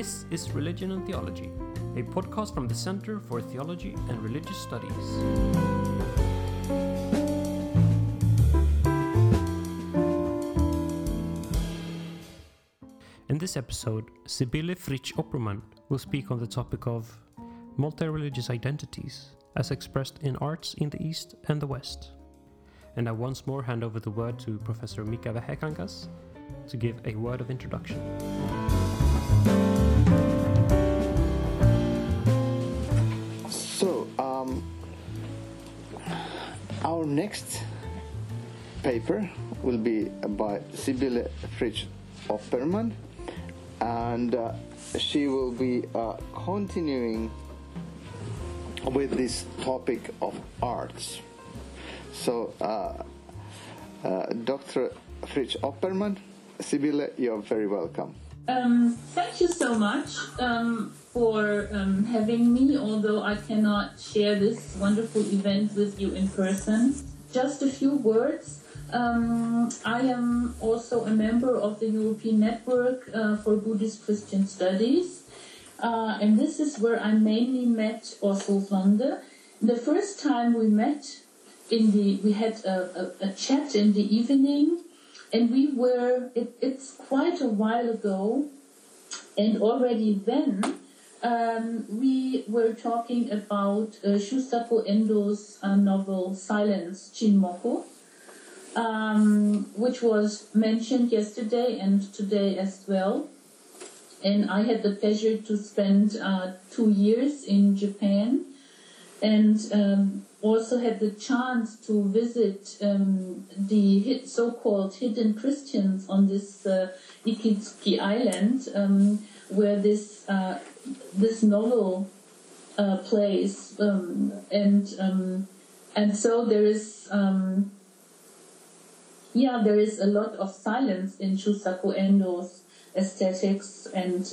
This is Religion and Theology, a podcast from the Center for Theology and Religious Studies. In this episode, Sibylle Fritsch Oppermann will speak on the topic of multi religious identities as expressed in arts in the East and the West. And I once more hand over the word to Professor Mika Vähäkangas to give a word of introduction. Our next paper will be by Sibylle Fritsch Oppermann, and uh, she will be uh, continuing with this topic of arts. So, uh, uh, Dr. Fritsch Oppermann, Sibylle, you're very welcome. Um, thank you so much um, for um, having me, although I cannot share this wonderful event with you in person. Just a few words. Um, I am also a member of the European Network uh, for Buddhist Christian Studies, uh, and this is where I mainly met Aasulv Lande. The first time we met, in the we had a, a, a chat in the evening and we were it, it's quite a while ago and already then um, we were talking about uh, Shusaku Endo's uh, novel Silence Chinmoku, um, which was mentioned yesterday and today as well. And I had the pleasure to spend uh, two years in Japan and um, also had the chance to visit um, the so-called hidden Christians on this uh, Ikitsuki Island, um, where this uh, this novel uh, plays, um, and um, and so there is. Um, yeah, there is a lot of silence in Shusaku Endo's aesthetics and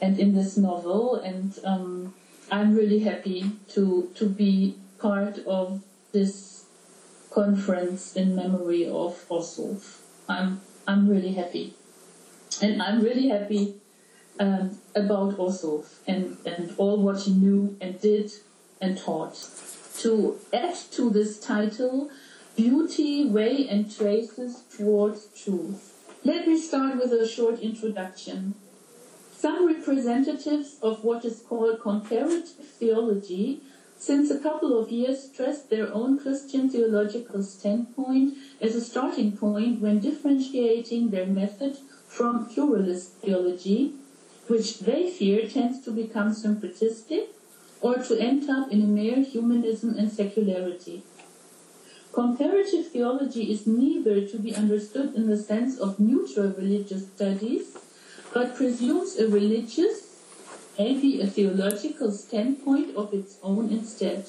and in this novel, and I'm really happy to to be part of this conference in memory of Aasulv. I'm I'm really happy, and I'm really happy um, about Aasulv and and all what he knew and did and taught. To add to this title, beauty, way, and traces towards truth. Let me start with a short introduction. Some representatives of what is called comparative theology since a couple of years stressed their own Christian theological standpoint as a starting point when differentiating their method from pluralist theology, which they fear tends to become syncretistic or to end up in a mere humanism and secularity. Comparative theology is neither to be understood in the sense of neutral religious studies but presumes a religious, maybe a theological standpoint of its own instead.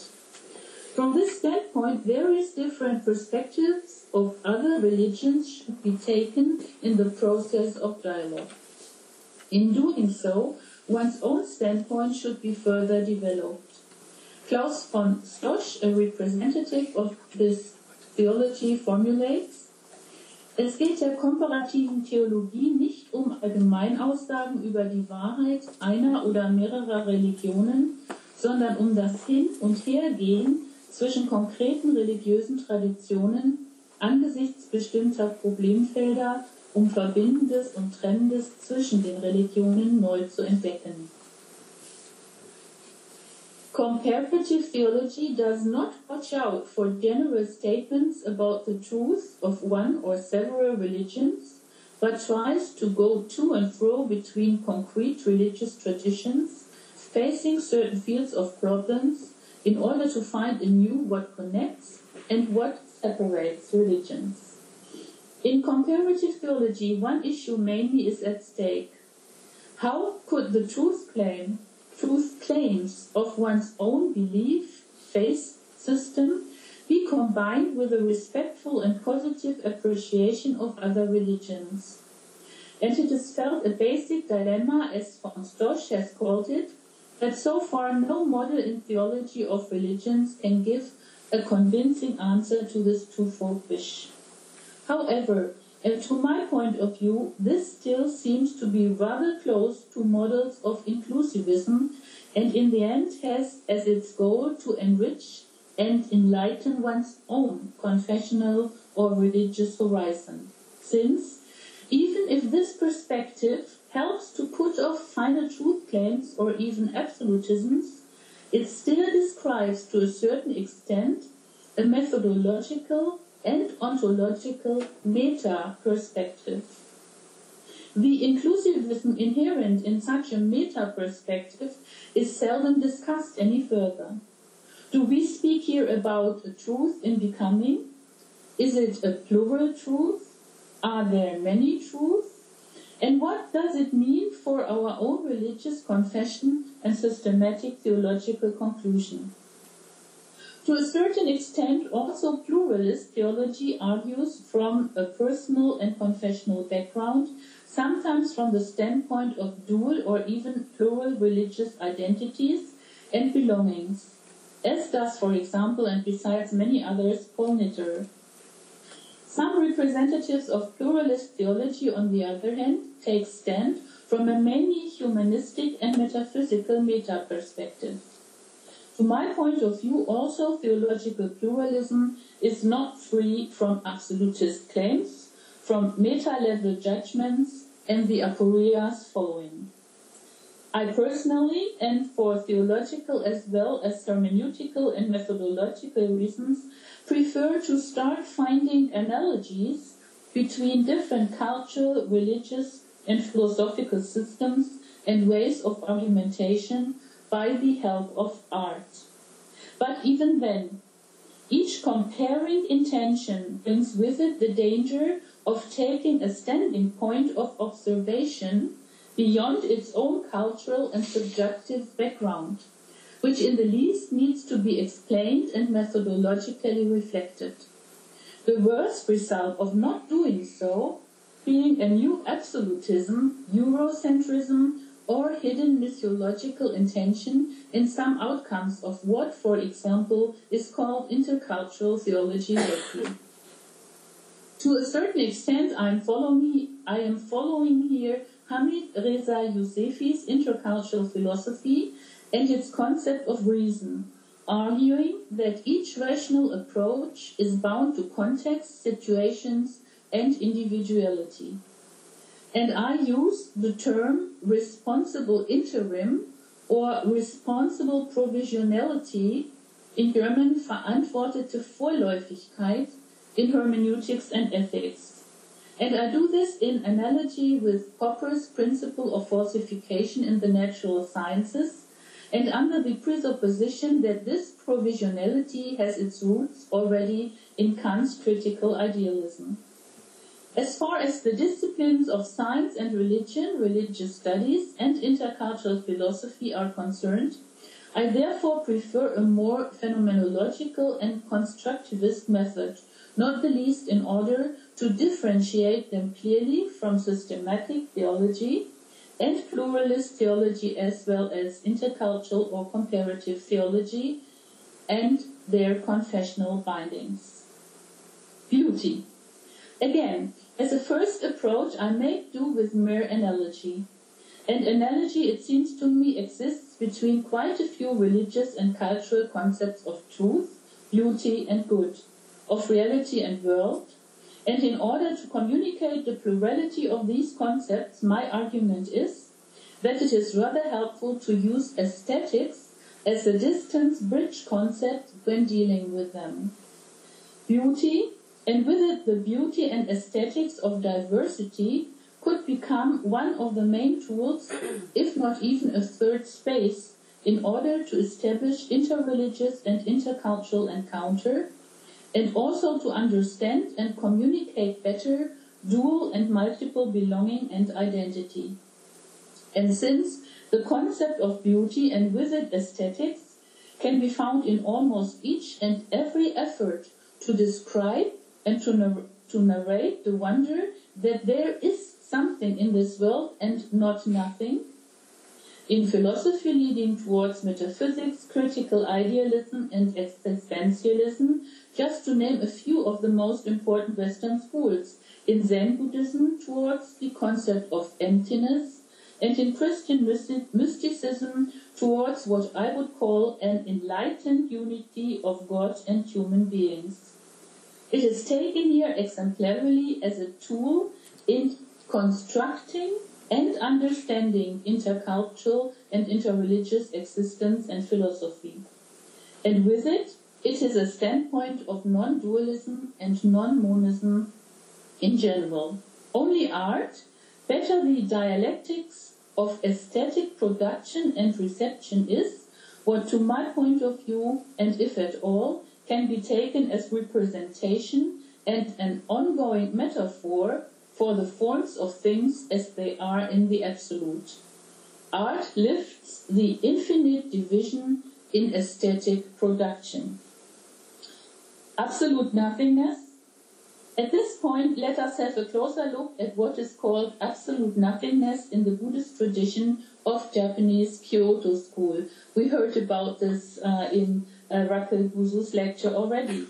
From this standpoint, various different perspectives of other religions should be taken in the process of dialogue. In doing so, one's own standpoint should be further developed. Klaus von Stosch, a representative of this theology, formulates Es geht der komparativen Theologie nicht um Allgemeinaussagen über die Wahrheit einer oder mehrerer Religionen, sondern um das Hin- und Hergehen zwischen konkreten religiösen Traditionen angesichts bestimmter Problemfelder, um Verbindendes und Trennendes zwischen den Religionen neu zu entdecken. Comparative theology does not watch out for general statements about the truth of one or several religions, but tries to go to and fro between concrete religious traditions, facing certain fields of problems in order to find anew what connects and what separates religions. In comparative theology, one issue mainly is at stake. How could the truth claim truth claims of one's own belief, faith system be combined with a respectful and positive appreciation of other religions. And it is felt a basic dilemma, as von Stosch has called it, that so far no model in theology of religions can give a convincing answer to this twofold wish. However, And to my point of view, this still seems to be rather close to models of inclusivism and in the end has as its goal to enrich and enlighten one's own confessional or religious horizon. Since, even if this perspective helps to put off final truth claims or even absolutisms, it still describes to a certain extent a methodological and ontological meta perspective. The inclusivism inherent in such a meta perspective is seldom discussed any further. Do we speak here about a truth in becoming? Is it a plural truth? Are there many truths? And what does it mean for our own religious confession and systematic theological conclusion? To a certain extent, also pluralist theology argues from a personal and confessional background, sometimes from the standpoint of dual or even plural religious identities and belongings, as does, for example, and besides many others, Paul Knitter. Some representatives of pluralist theology, on the other hand, take stand from a mainly humanistic and metaphysical meta perspective. To my point of view, also theological pluralism is not free from absolutist claims, from meta-level judgments, and the aporias following. I personally, and for theological as well as hermeneutical and methodological reasons, prefer to start finding analogies between different cultural, religious, and philosophical systems and ways of argumentation by the help of art. But even then, each comparing intention brings with it the danger of taking a standing point of observation beyond its own cultural and subjective background, which in the least needs to be explained and methodologically reflected. The worst result of not doing so being a new absolutism, Eurocentrism, or hidden mythological intention in some outcomes of what, for example, is called intercultural theology. To a certain extent, I am following, I am following here Hamid Reza Yousefi's intercultural philosophy and its concept of reason, arguing that each rational approach is bound to context, situations, and individuality and I use the term responsible interim or responsible provisionality in German verantwortete Vorläufigkeit in hermeneutics and ethics. And I do this in analogy with Popper's principle of falsification in the natural sciences and under the presupposition that this provisionality has its roots already in Kant's critical idealism. As far as the disciplines of science and religion, religious studies, and intercultural philosophy are concerned, I therefore prefer a more phenomenological and constructivist method, not the least in order to differentiate them clearly from systematic theology and pluralist theology as well as intercultural or comparative theology and their confessional bindings. Beauty. Again, as a first approach, I make do with mere analogy. And analogy, it seems to me, exists between quite a few religious and cultural concepts of truth, beauty, and good, of reality and world. And in order to communicate the plurality of these concepts, my argument is that it is rather helpful to use aesthetics as a distance bridge concept when dealing with them. Beauty, and with it the beauty and aesthetics of diversity could become one of the main tools, if not even a third space, in order to establish interreligious and intercultural encounter, and also to understand and communicate better dual and multiple belonging and identity. And since the concept of beauty and with it aesthetics can be found in almost each and every effort to describe and to, nar- to narrate the wonder that there is something in this world and not nothing, in philosophy leading towards metaphysics, critical idealism, and existentialism, just to name a few of the most important Western schools. In Zen Buddhism, towards the concept of emptiness, and in Christian mysticism, towards what I would call an enlightened unity of God and human beings. It is taken here exemplarily as a tool in constructing and understanding intercultural and interreligious existence and philosophy. And with it, it is a standpoint of non-dualism and non-monism in general. Only art, better the dialectics of aesthetic production and reception is what to my point of view, and if at all, can be taken as representation and an ongoing metaphor for the forms of things as they are in the absolute. Art lifts the infinite division in aesthetic production. Absolute nothingness. At this point, let us have a closer look at what is called absolute nothingness in the Buddhist tradition of Japanese Kyoto school. We heard about this uh, in uh, Raquel Buzu's lecture already.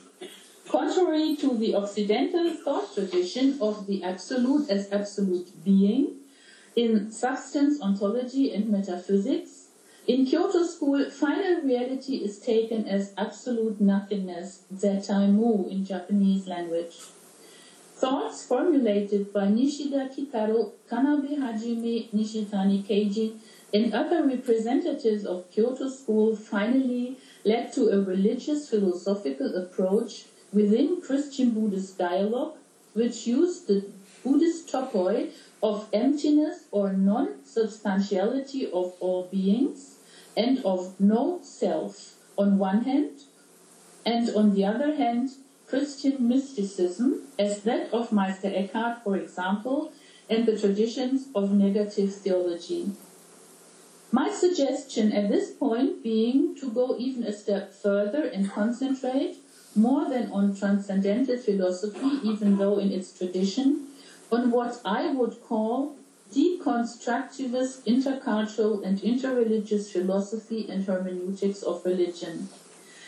Contrary to the Occidental thought tradition of the Absolute as absolute being, in substance ontology and metaphysics, in Kyoto school, final reality is taken as absolute nothingness, zettai mu in Japanese language. Thoughts formulated by Nishida Kitaro, Tanabe Hajime, Nishitani Keiji, and other representatives of Kyoto school finally led to a religious philosophical approach within Christian Buddhist dialogue, which used the Buddhist topoi of emptiness or non-substantiality of all beings and of no self on one hand, and on the other hand, Christian mysticism as that of Meister Eckhart, for example, and the traditions of negative theology. My suggestion at this point being to go even a step further and concentrate more than on transcendental philosophy, even though in its tradition, on what I would call deconstructivist intercultural and interreligious philosophy and hermeneutics of religion.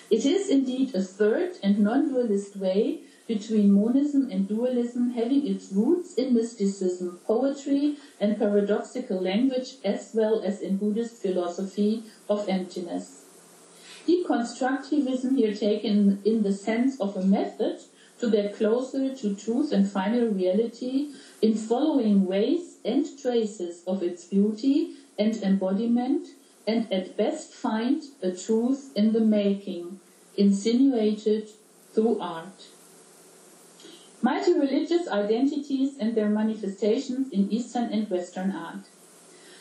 It is indeed a third and non-dualist way between monism and dualism having its roots in mysticism, poetry, and paradoxical language, as well as in Buddhist philosophy of emptiness. Deconstructivism here taken in the sense of a method to get closer to truth and final reality in following ways and traces of its beauty and embodiment, and at best find a truth in the making, insinuated through art. Multi-religious identities and their manifestations in Eastern and Western art.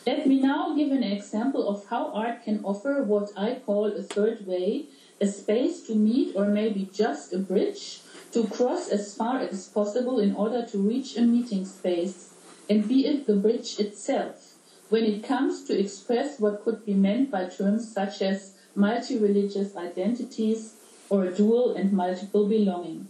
Let me now give an example of how art can offer what I call a third way, a space to meet or maybe just a bridge to cross as far as possible in order to reach a meeting space, and be it the bridge itself, when it comes to express what could be meant by terms such as multi-religious identities or dual and multiple belonging.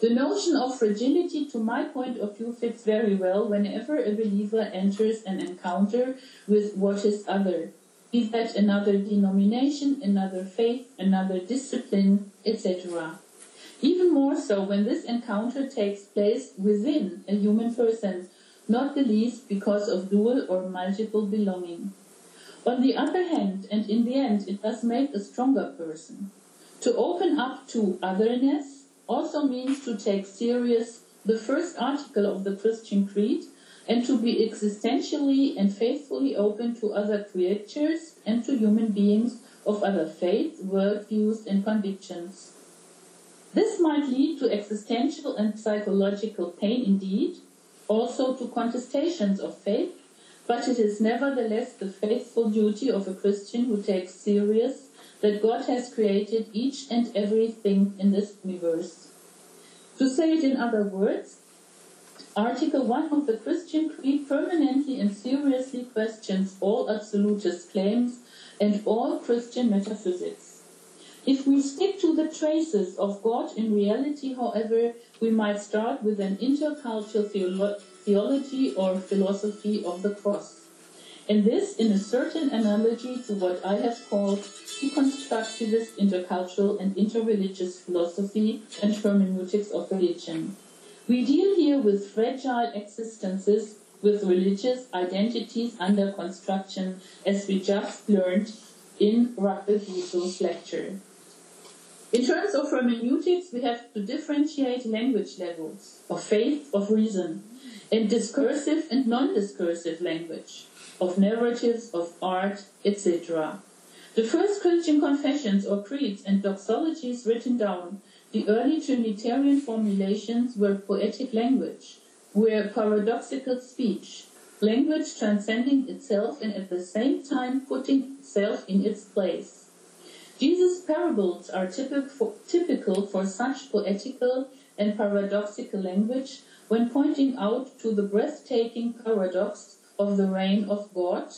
The notion of fragility, to my point of view, fits very well whenever a believer enters an encounter with what is other, be that another denomination, another faith, another discipline, etc. Even more so when this encounter takes place within a human person, not the least because of dual or multiple belonging. On the other hand, and in the end, it does make a stronger person. To open up to otherness, also means to take serious the first article of the Christian Creed and to be existentially and faithfully open to other creatures and to human beings of other faiths, worldviews, and convictions. This might lead to existential and psychological pain indeed, also to contestations of faith, but it is nevertheless the faithful duty of a Christian who takes serious that God has created each and everything in this universe. To say it in other words, Article 1 of the Christian Creed permanently and seriously questions all absolutist claims and all Christian metaphysics. If we stick to the traces of God in reality, however, we might start with an intercultural theolo- theology or philosophy of the cross. And this in a certain analogy to what I have called deconstructivist intercultural and interreligious philosophy and hermeneutics of religion. We deal here with fragile existences with religious identities under construction, as we just learned in Rachel Buso's lecture. In terms of hermeneutics, we have to differentiate language levels of faith, of reason, and discursive and non-discursive language, of narratives, of art, etc. The first Christian confessions or creeds and doxologies written down, the early Trinitarian formulations were poetic language, were paradoxical speech, language transcending itself and at the same time putting itself in its place. Jesus' parables are typical for, typical for such poetical and paradoxical language when pointing out to the breathtaking paradox of the reign of God,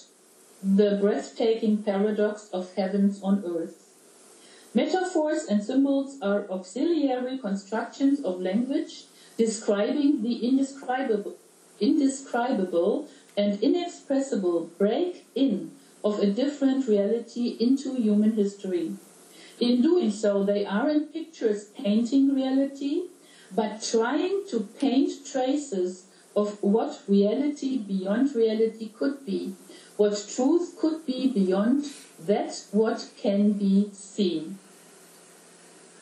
the breathtaking paradox of heavens on earth. Metaphors and symbols are auxiliary constructions of language describing the indescribable, indescribable and inexpressible break in of a different reality into human history. In doing so, they aren't pictures painting reality, but trying to paint traces of what reality beyond reality could be, what truth could be beyond that what can be seen.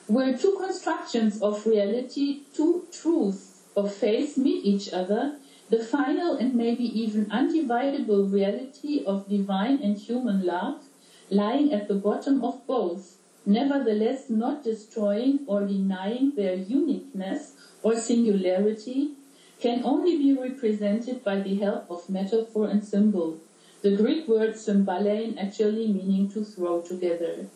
Where two constructions of reality, two truths of faith meet each other, the final and maybe even undividable reality of divine and human love, lying at the bottom of both, nevertheless not destroying or denying their uniqueness or singularity, can only be represented by the help of metaphor and symbol, the Greek word symballein actually meaning to throw together.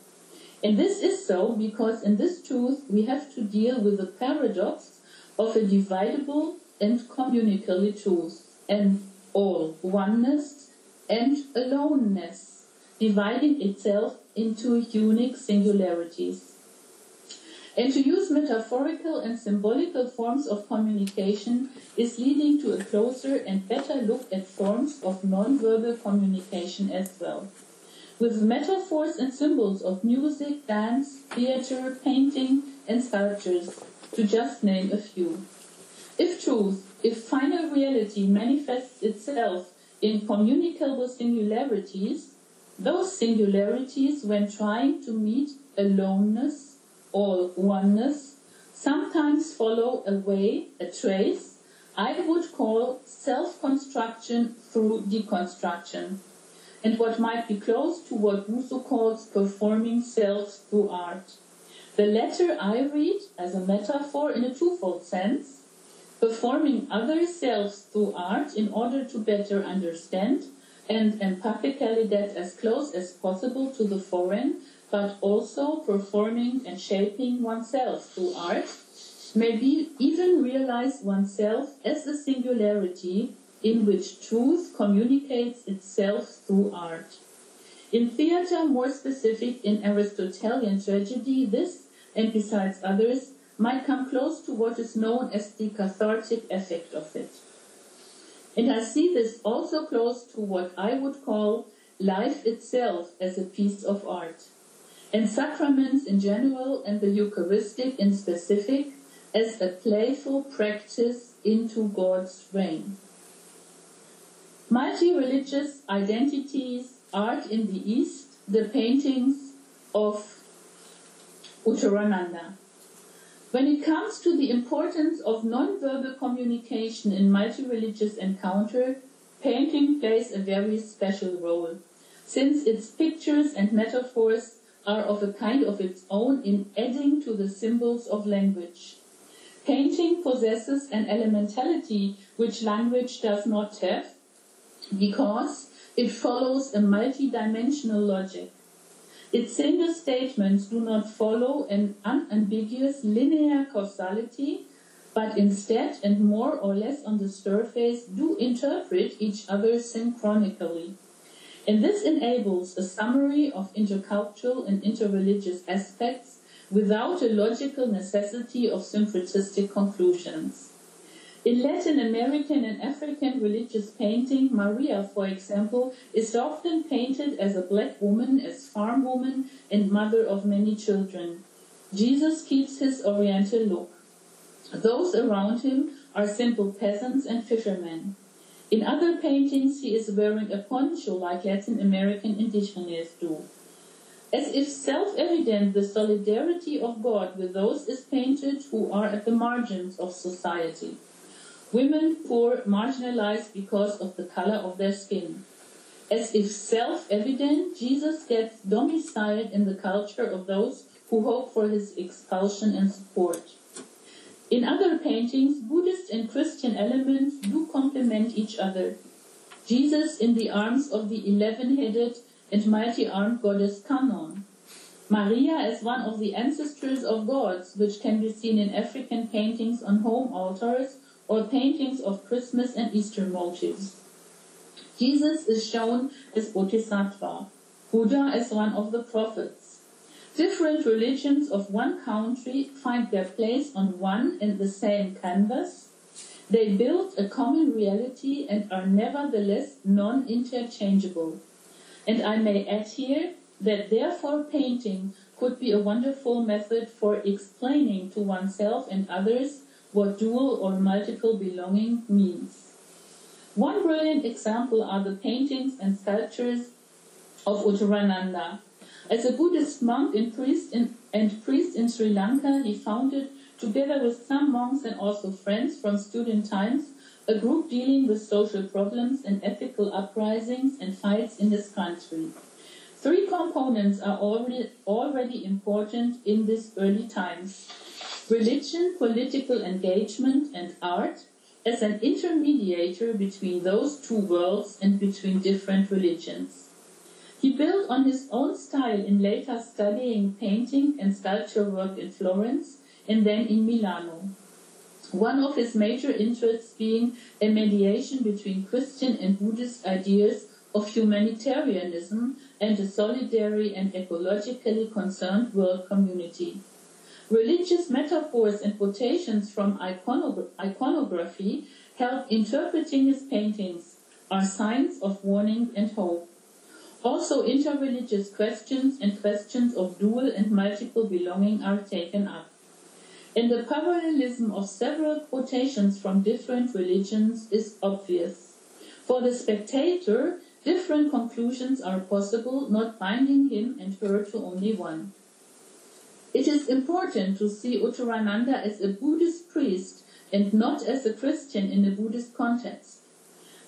And this is so because in this truth we have to deal with the paradox of a dividable and communicable truth, and all oneness and aloneness, dividing itself into unique singularities. And to use metaphorical and symbolical forms of communication is leading to a closer and better look at forms of nonverbal communication as well with metaphors and symbols of music, dance, theater, painting, and sculptures, to just name a few. If truth, if final reality manifests itself in communicable singularities, those singularities, when trying to meet aloneness or oneness, sometimes follow a way, a trace, I would call self-construction through deconstruction and what might be close to what Rousseau calls performing self through art. The latter I read as a metaphor in a twofold sense, performing other selves through art in order to better understand and empathically get as close as possible to the foreign, but also performing and shaping oneself through art, maybe even realize oneself as a singularity in which truth communicates itself through art. In theater, more specific in Aristotelian tragedy, this, and besides others, might come close to what is known as the cathartic effect of it. And I see this also close to what I would call life itself as a piece of art, and sacraments in general and the Eucharistic in specific as a playful practice into God's reign. Multi-religious identities, art in the East, the paintings of Uttarananda. When it comes to the importance of non-verbal communication in multi-religious encounter, painting plays a very special role, since its pictures and metaphors are of a kind of its own in adding to the symbols of language. Painting possesses an elementality which language does not have, because it follows a multi-dimensional logic. Its single statements do not follow an unambiguous linear causality, but instead and more or less on the surface do interpret each other synchronically. And this enables a summary of intercultural and interreligious aspects without a logical necessity of syncretistic conclusions. In Latin American and African religious painting, Maria, for example, is often painted as a black woman, as farm woman, and mother of many children. Jesus keeps his oriental look. Those around him are simple peasants and fishermen. In other paintings, he is wearing a poncho like Latin American indigenous do. As if self-evident, the solidarity of God with those is painted who are at the margins of society. Women poor, marginalized because of the color of their skin. As if self-evident, Jesus gets domiciled in the culture of those who hope for his expulsion and support. In other paintings, Buddhist and Christian elements do complement each other. Jesus in the arms of the eleven-headed and multi-armed goddess Kannon. Maria as one of the ancestors of gods, which can be seen in African paintings on home altars or paintings of Christmas and Easter motifs. Jesus is shown as Bodhisattva, Buddha as one of the prophets. Different religions of one country find their place on one and the same canvas. They build a common reality and are nevertheless non-interchangeable. And I may add here that therefore painting could be a wonderful method for explaining to oneself and others what dual or multiple belonging means. One brilliant example are the paintings and sculptures of Uttarananda. As a Buddhist monk and priest in, and priest in Sri Lanka, he founded, together with some monks and also friends from student times, a group dealing with social problems and ethical uprisings and fights in his country. Three components are already, already important in these early times religion, political engagement, and art as an intermediator between those two worlds and between different religions. He built on his own style in later studying painting and sculpture work in Florence and then in Milano. One of his major interests being a mediation between Christian and Buddhist ideas of humanitarianism and a solidary and ecologically concerned world community. Religious metaphors and quotations from iconogra- iconography help interpreting his paintings, are signs of warning and hope. Also, interreligious questions and questions of dual and multiple belonging are taken up. And the parallelism of several quotations from different religions is obvious. For the spectator, different conclusions are possible, not binding him and her to only one. It is important to see Uttarananda as a Buddhist priest and not as a Christian in a Buddhist context.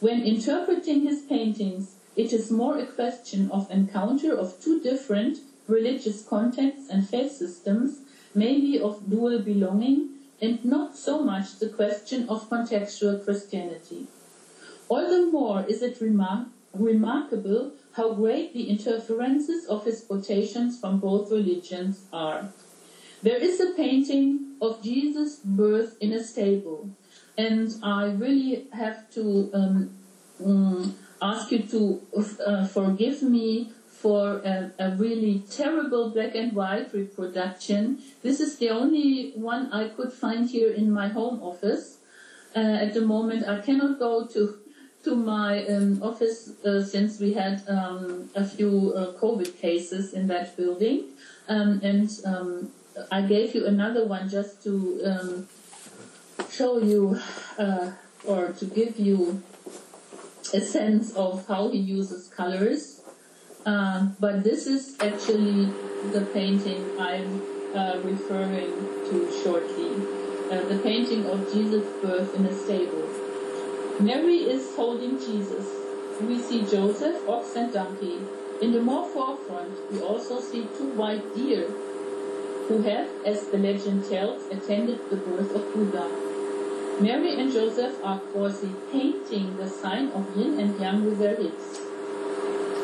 When interpreting his paintings, it is more a question of encounter of two different religious contexts and faith systems, maybe of dual belonging, and not so much the question of contextual Christianity. All the more is it remar- remarkable how great the interferences of his quotations from both religions are. There is a painting of Jesus' birth in a stable, and I really have to um, um, ask you to uh, forgive me for a, a, really terrible black and white reproduction. This is the only one I could find here in my home office. Uh, at the moment, I cannot go to to my um, office uh, since we had um, a few uh, COVID cases in that building, um, and um, I gave you another one just to um, show you uh, or to give you a sense of how he uses colors. Uh, but this is actually the painting I'm uh, referring to shortly. Uh, the painting of Jesus' birth in a stable. Mary is holding Jesus. We see Joseph, ox and donkey. In the more forefront, we also see two white deer who have, as the legend tells, attended the birth of Buddha. Mary and Joseph are painting the sign of yin and yang with their hips.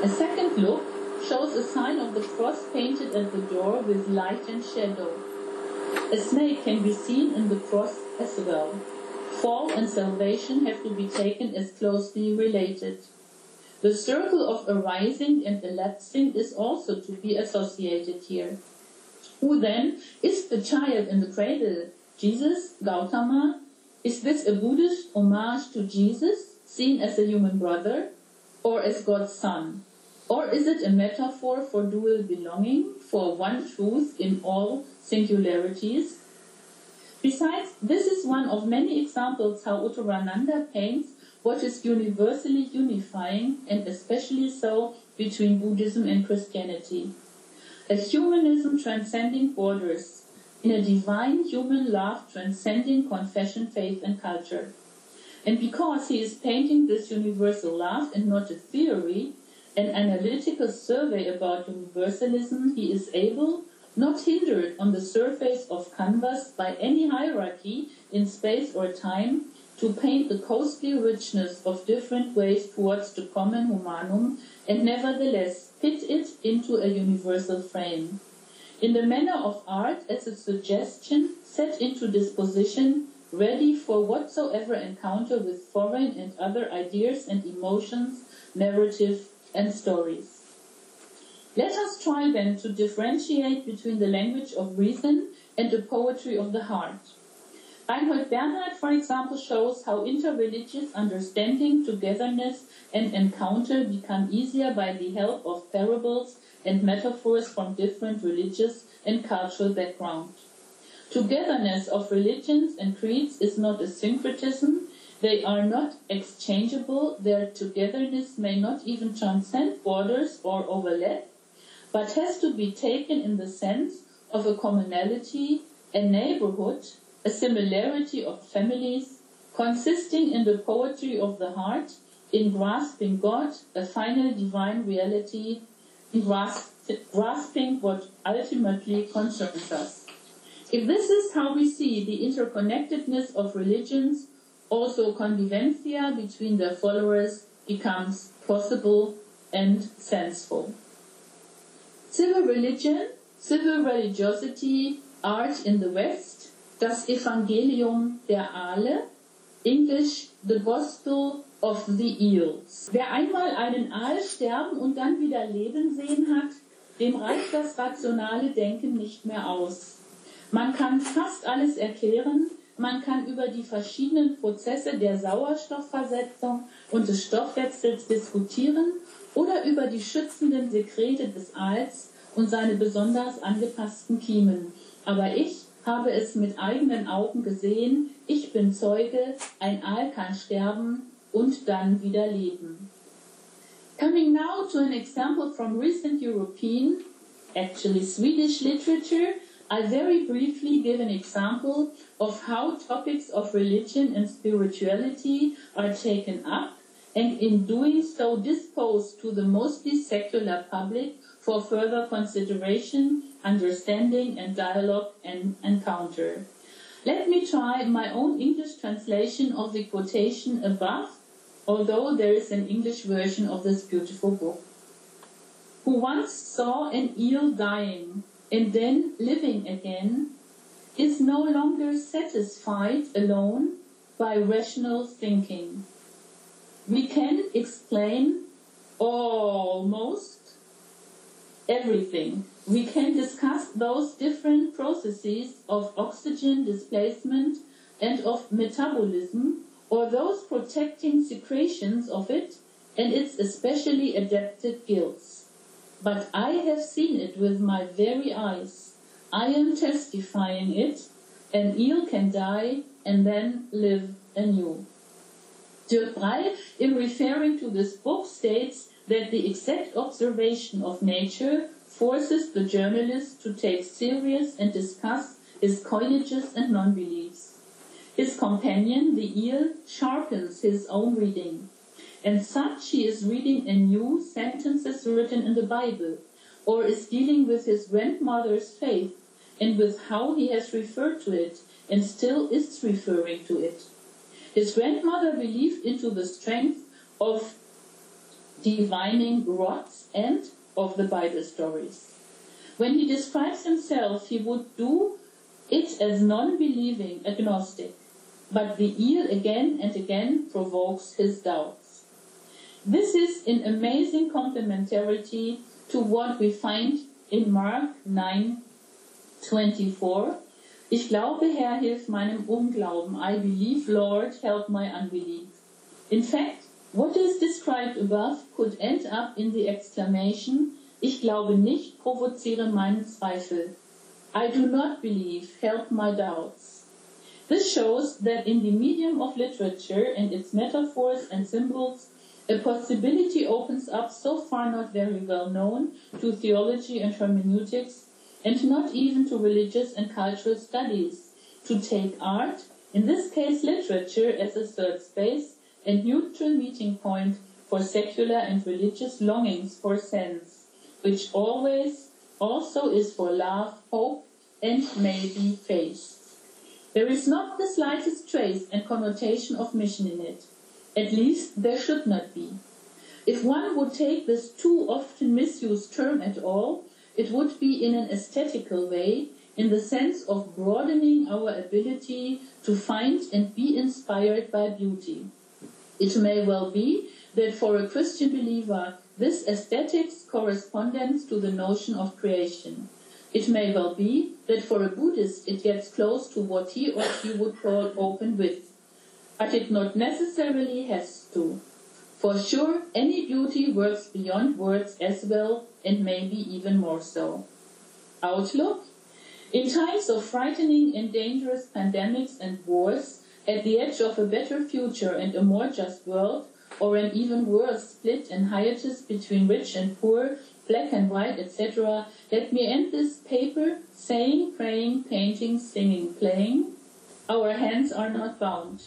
A second look shows a sign of the cross painted at the door with light and shadow. A snake can be seen in the cross as well. Fall and salvation have to be taken as closely related. The circle of arising and elapsing is also to be associated here. Who then is the child in the cradle? Jesus, Gautama? Is this a Buddhist homage to Jesus, seen as a human brother, or as God's son? Or is it a metaphor for dual belonging, for one truth in all singularities? Besides, this is one of many examples how Uttarananda paints what is universally unifying, and especially so between Buddhism and Christianity. A humanism transcending borders, in a divine human love transcending confession, faith, and culture. And because he is painting this universal love and not a theory, an analytical survey about universalism, he is able, not hindered on the surface of canvas by any hierarchy in space or time, to paint the costly richness of different ways towards the common humanum and nevertheless fit it into a universal frame. In the manner of art as a suggestion set into disposition, ready for whatsoever encounter with foreign and other ideas and emotions, narrative and stories. Let us try then to differentiate between the language of reason and the poetry of the heart. Reinhold Bernhardt, for example, shows how interreligious understanding, togetherness, and encounter become easier by the help of parables and metaphors from different religious and cultural backgrounds. Togetherness of religions and creeds is not a syncretism, they are not exchangeable, their togetherness may not even transcend borders or overlap, but has to be taken in the sense of a commonality, a neighborhood, a similarity of families, consisting in the poetry of the heart, in grasping God, a final divine reality, in grasping what ultimately concerns us. If this is how we see the interconnectedness of religions, also convivencia between their followers becomes possible and senseful. Civil religion, civil religiosity, art in the West, das Evangelium der Aale, English The Gospel of the Eels. Wer einmal einen Aal sterben und dann wieder leben sehen hat, dem reicht das rationale Denken nicht mehr aus. Man kann fast alles erklären, man kann über die verschiedenen Prozesse der Sauerstoffversetzung und des Stoffwechsels diskutieren oder über die schützenden Sekrete des Aals und seine besonders angepassten Kiemen. Aber ich habe es mit eigenen Augen gesehen, ich bin Zeuge, ein Aal kann sterben und dann wieder leben. Coming now to an example from recent European, actually Swedish literature, I very briefly give an example of how topics of religion and spirituality are taken up and in doing so disposed to the mostly secular public for further consideration understanding and dialogue and encounter. Let me try my own English translation of the quotation above, although there is an English version of this beautiful book. Who once saw an eel dying and then living again is no longer satisfied alone by rational thinking. We can explain almost everything we can discuss those different processes of oxygen displacement and of metabolism, or those protecting secretions of it and its especially adapted gills. But I have seen it with my very eyes. I am testifying it. An eel can die and then live anew. Brey, in referring to this book, states that the exact observation of nature forces the journalist to take serious and discuss his coinages and non-beliefs. His companion, the eel, sharpens his own reading. And such he is reading anew sentences written in the Bible, or is dealing with his grandmother's faith and with how he has referred to it and still is referring to it. His grandmother believed into the strength of divining rods and of the Bible stories. When he describes himself, he would do it as non-believing agnostic, but the eel again and again provokes his doubts. This is in amazing complementarity to what we find in Mark 9:24, Ich glaube, Herr, hilf meinem Unglauben. I believe, Lord, help my unbelief. In fact, what is described above could end up in the exclamation, ich glaube nicht, provoziere meinen Zweifel. I do not believe, help my doubts. This shows that in the medium of literature and its metaphors and symbols, a possibility opens up so far not very well known to theology and hermeneutics and not even to religious and cultural studies, to take art, in this case literature, as a third space and neutral meeting point for secular and religious longings for sense, which always also is for love, hope, and maybe faith. There is not the slightest trace and connotation of mission in it. At least there should not be. If one would take this too often misused term at all, it would be in an aesthetical way, in the sense of broadening our ability to find and be inspired by beauty. It may well be that for a Christian believer, this aesthetics corresponds to the notion of creation. It may well be that for a Buddhist it gets close to what he or she would call open with, But it not necessarily has to. For sure, any beauty works beyond words as well, and maybe even more so. Outlook? In times of frightening and dangerous pandemics and wars, at the edge of a better future and a more just world, or an even worse split and hiatus between rich and poor, black and white, etc., let me end this paper saying, praying, painting, singing, playing, our hands are not bound.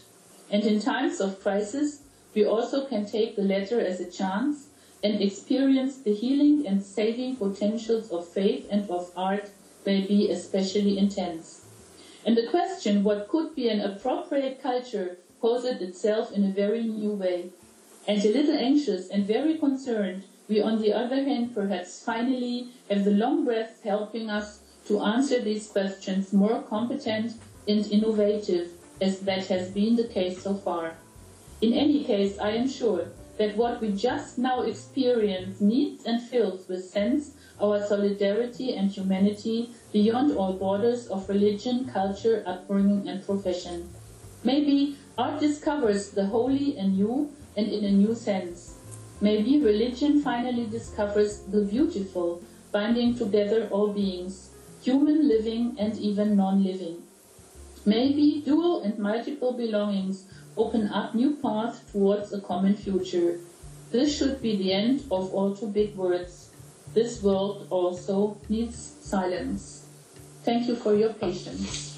And in times of crisis, we also can take the letter as a chance and experience the healing and saving potentials of faith and of art may be especially intense. And the question, what could be an appropriate culture, posed itself in a very new way. And a little anxious and very concerned, we on the other hand perhaps finally have the long breath helping us to answer these questions more competent and innovative as that has been the case so far. In any case, I am sure that what we just now experience needs and fills with sense our solidarity and humanity beyond all borders of religion, culture, upbringing, and profession. Maybe art discovers the holy anew and in a new sense. Maybe religion finally discovers the beautiful, binding together all beings, human, living, and even non living. Maybe dual and multiple belongings open up new paths towards a common future. This should be the end of all too big words. This world also needs silence. Thank you for your patience.